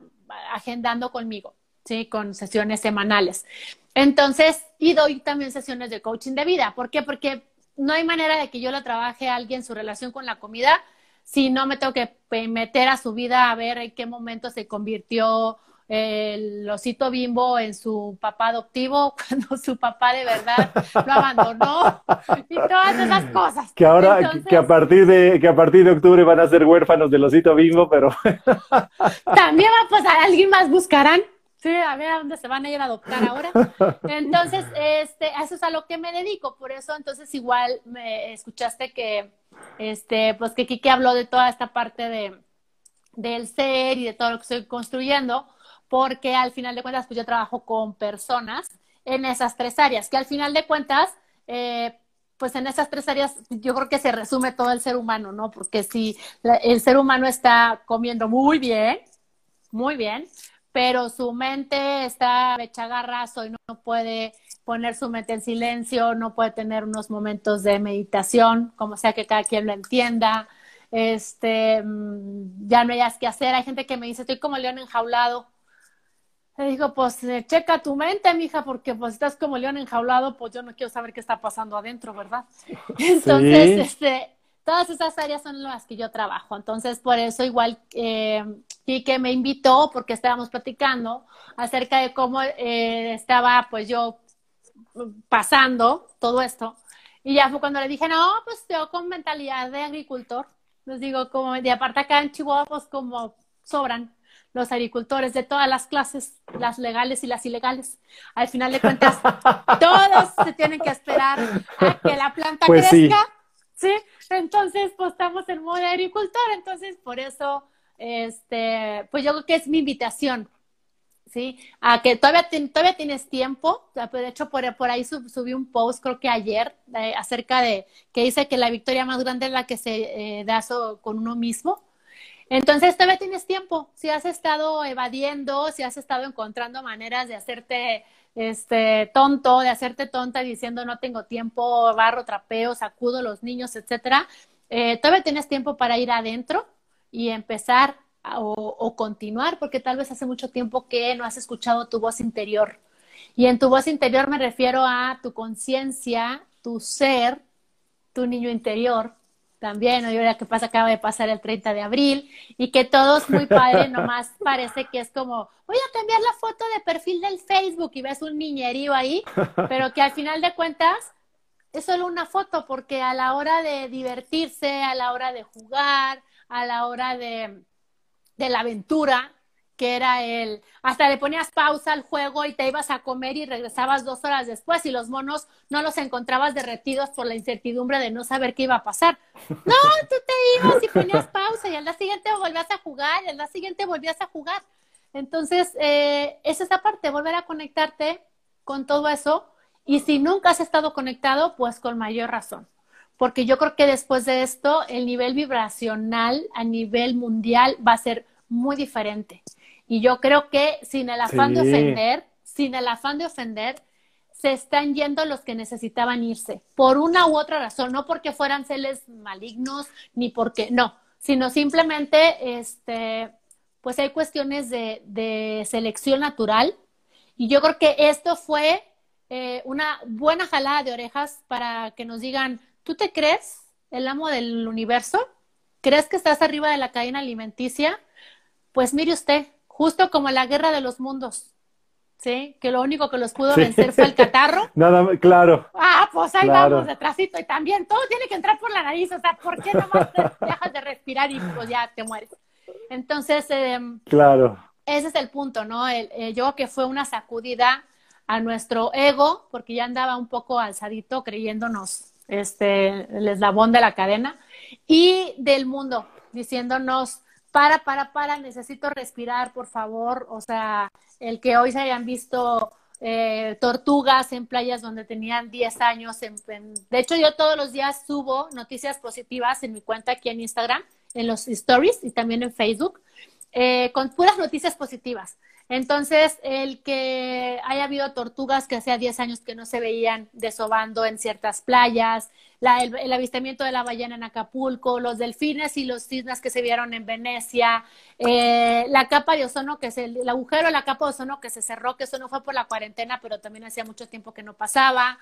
agendando conmigo, ¿sí? Con sesiones semanales. Entonces, y doy también sesiones de coaching de vida. ¿Por qué? Porque no hay manera de que yo la trabaje a alguien su relación con la comida si no me tengo que meter a su vida a ver en qué momento se convirtió el osito bimbo en su papá adoptivo cuando su papá de verdad lo abandonó y todas esas cosas. Que ahora, que a partir de, que a partir de octubre van a ser huérfanos del osito bimbo, pero también va a pasar, alguien más buscarán Sí, a ver a dónde se van a ir a adoptar ahora. Entonces, este, eso es a lo que me dedico. Por eso, entonces, igual me escuchaste que, este, pues que Kiki habló de toda esta parte de, del ser y de todo lo que estoy construyendo, porque al final de cuentas, pues yo trabajo con personas en esas tres áreas, que al final de cuentas, eh, pues en esas tres áreas yo creo que se resume todo el ser humano, ¿no? Porque si el ser humano está comiendo muy bien, muy bien, pero su mente está hecha garrazo y no, puede poner su mente en silencio, no puede tener unos momentos de meditación, como sea que cada quien lo entienda. Este, mm, ya no hayas que hacer. Hay gente que me dice, estoy como león enjaulado. Le digo, pues eh, checa tu mente, mija, porque pues estás como león enjaulado, pues yo no quiero saber qué está pasando adentro, ¿verdad? Entonces, este, todas esas áreas son las que yo trabajo. Entonces, por eso igual eh, que me invitó, porque estábamos platicando acerca de cómo eh, estaba pues yo pasando todo esto. Y ya fue cuando le dije, no, pues yo con mentalidad de agricultor. Les digo, como de aparte acá en Chihuahua, pues como sobran los agricultores de todas las clases, las legales y las ilegales. Al final de cuentas, todos se tienen que esperar a que la planta pues crezca. Sí. Entonces, pues estamos en modo de agricultor, entonces por eso, este, pues yo creo que es mi invitación, ¿sí? A que todavía, todavía tienes tiempo, de hecho por, por ahí subí un post, creo que ayer, acerca de, que dice que la victoria más grande es la que se eh, da con uno mismo. Entonces todavía tienes tiempo, si has estado evadiendo, si has estado encontrando maneras de hacerte este, tonto, de hacerte tonta diciendo no tengo tiempo, barro, trapeo, sacudo los niños, etcétera, eh, todavía tienes tiempo para ir adentro y empezar o, o, continuar, porque tal vez hace mucho tiempo que no has escuchado tu voz interior. Y en tu voz interior me refiero a tu conciencia, tu ser, tu niño interior, también, hoy ahora que pasa, acaba de pasar el 30 de abril, y que todos muy padre, nomás parece que es como, voy a cambiar la foto de perfil del Facebook y ves un niñerío ahí, pero que al final de cuentas es solo una foto, porque a la hora de divertirse, a la hora de jugar, a la hora de, de la aventura, que era el, hasta le ponías pausa al juego y te ibas a comer y regresabas dos horas después y los monos no los encontrabas derretidos por la incertidumbre de no saber qué iba a pasar. No, tú te ibas y ponías pausa y al día siguiente volvías a jugar y al día siguiente volvías a jugar. Entonces, eh, es esa parte, volver a conectarte con todo eso Y si nunca has estado conectado, pues con mayor razón. Porque yo creo que después de esto, el nivel vibracional a nivel mundial va a ser muy diferente. Y yo creo que sin el afán de ofender, sin el afán de ofender, se están yendo los que necesitaban irse, por una u otra razón, no porque fueran seres malignos, ni porque, no, sino simplemente, este, pues hay cuestiones de, de selección natural. Y yo creo que esto fue eh, una buena jalada de orejas para que nos digan, ¿tú te crees el amo del universo? ¿Crees que estás arriba de la cadena alimenticia? Pues mire usted, justo como la guerra de los mundos, ¿sí? Que lo único que los pudo vencer fue el catarro. Nada, claro. Ah, pues ahí vamos detrásito y también todo tiene que entrar por la nariz, o sea, ¿por qué nomás te dejas de respirar y pues ya te mueres? Entonces, em, claro. Ese es el punto, ¿no? El, eh, yo que fue una sacudida a nuestro ego, porque ya andaba un poco alzadito creyéndonos este, el eslabón de la cadena, y del mundo, diciéndonos, para, para, para, necesito respirar, por favor. O sea, el que hoy se hayan visto eh, tortugas en playas donde tenían 10 años. De hecho, yo todos los días subo noticias positivas en mi cuenta aquí en Instagram, en los stories y también en Facebook, eh, con puras noticias positivas. Entonces, el que haya habido tortugas que hacía 10 años que no se veían desobando en ciertas playas, el, avistamiento de la ballena en Acapulco, los delfines y los cisnes que se vieron en Venecia, eh, la capa de ozono que se, el agujero de la capa de ozono que se cerró, que eso no fue por la cuarentena, pero también hacía mucho tiempo que no pasaba.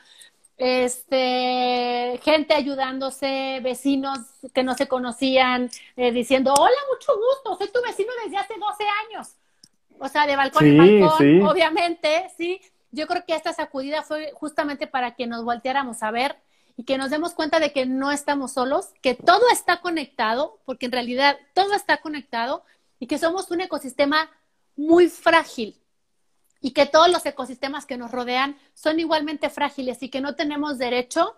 Este, gente ayudándose, vecinos que no se conocían, eh, diciendo, hola, mucho gusto, soy tu vecino desde hace 12 años o sea, de balcón en balcón, obviamente, sí. Yo creo que esta sacudida fue justamente para que nos volteáramos a ver y que nos demos cuenta de que no estamos solos, que todo está conectado, porque en realidad todo está conectado y que somos un ecosistema muy frágil y que todos los ecosistemas que nos rodean son igualmente frágiles y que no tenemos derecho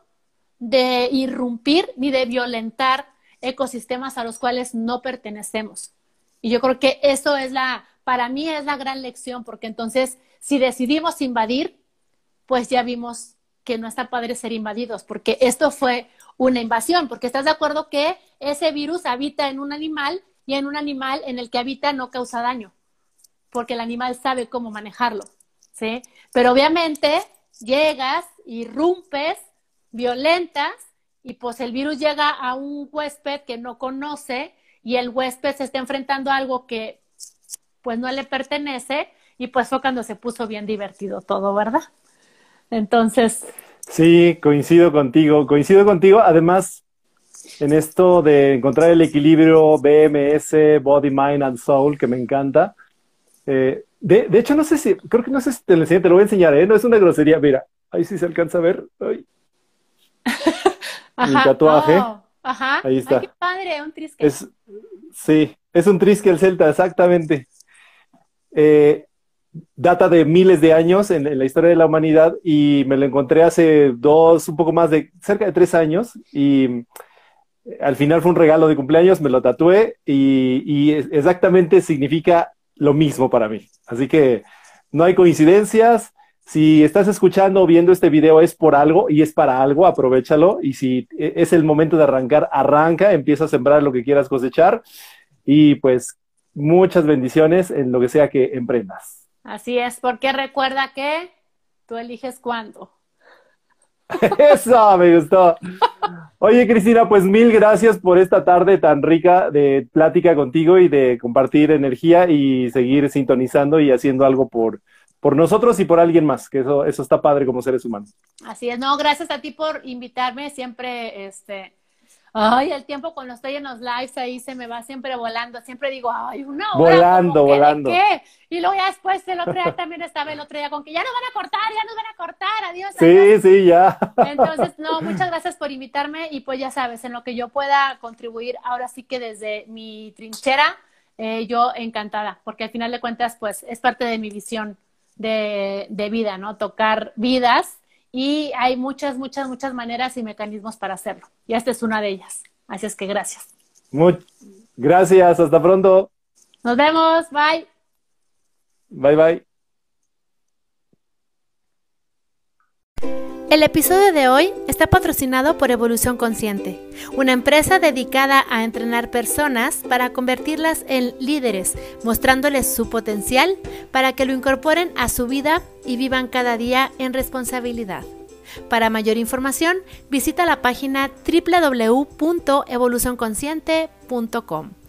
de irrumpir ni de violentar ecosistemas a los cuales no pertenecemos. Y yo creo que eso es la, para mí es la gran lección, porque entonces si decidimos invadir, pues ya vimos que no está padre ser invadidos, porque esto fue una invasión, porque estás de acuerdo que ese virus habita en un animal y en un animal en el que habita no causa daño, porque el animal sabe cómo manejarlo, ¿sí? Pero obviamente llegas, irrumpes, violentas, y pues el virus llega a un huésped que no conoce y el huésped se está enfrentando a algo que pues no le pertenece y pues fue cuando se puso bien divertido todo, ¿verdad? Entonces. Sí, coincido contigo, coincido contigo. Además, en esto de encontrar el equilibrio BMS, Body, Mind and Soul, que me encanta. Eh, de, de, hecho, no sé si, creo que no sé si te lo enseñé, te lo voy a enseñar, ¿eh? No es una grosería. Mira, ahí sí se alcanza a ver. Ay. Mi tatuaje. Oh, ajá. Ahí está. Ay, qué padre, un trisque. Es, sí, es un trisque el celta, exactamente. Eh, data de miles de años en, la historia de la humanidad y me lo encontré hace dos, un poco más de, cerca de tres años y al final fue un regalo de cumpleaños, me lo tatué y, exactamente significa lo mismo para mí. Así que no hay coincidencias. Si estás escuchando o viendo este video es por algo y es para algo, aprovechalo. Y si e, es el momento de arrancar, arranca, empieza a sembrar lo que quieras cosechar. Y pues muchas bendiciones en lo que sea que emprendas. Así es, porque recuerda que tú eliges cuándo. Eso, me gustó. Oye, Cristina, pues mil gracias por esta tarde tan rica de plática contigo y de compartir energía y seguir sintonizando y haciendo algo por, por nosotros y por alguien más, que eso, eso está padre como seres humanos. Así es, no, gracias a ti por invitarme, siempre, este, Ay, el tiempo cuando estoy en los lives ahí se me va siempre volando. Siempre digo, ay, una hora. Volando, volando. qué? Y luego ya después el otro día también estaba el otro día con que ya nos van a cortar, ya nos van a cortar, adiós. Sí, sí, ya. Entonces, no, muchas gracias por invitarme y pues ya sabes, en lo que yo pueda contribuir, ahora sí que desde mi trinchera, eh, yo encantada, porque al final de cuentas, pues es parte de mi visión de, de vida, ¿no? Tocar vidas y hay muchas, muchas, muchas maneras y mecanismos para hacerlo. Y esta es una de ellas. Así es que gracias. Muy, gracias, hasta pronto. Nos vemos, bye. Bye, bye. El episodio de hoy está patrocinado por Evolución Consciente, una empresa dedicada a entrenar personas para convertirlas en líderes, mostrándoles su potencial para que lo incorporen a su vida y vivan cada día en responsabilidad. Para mayor información, visita la página www.evolucionconsciente.com.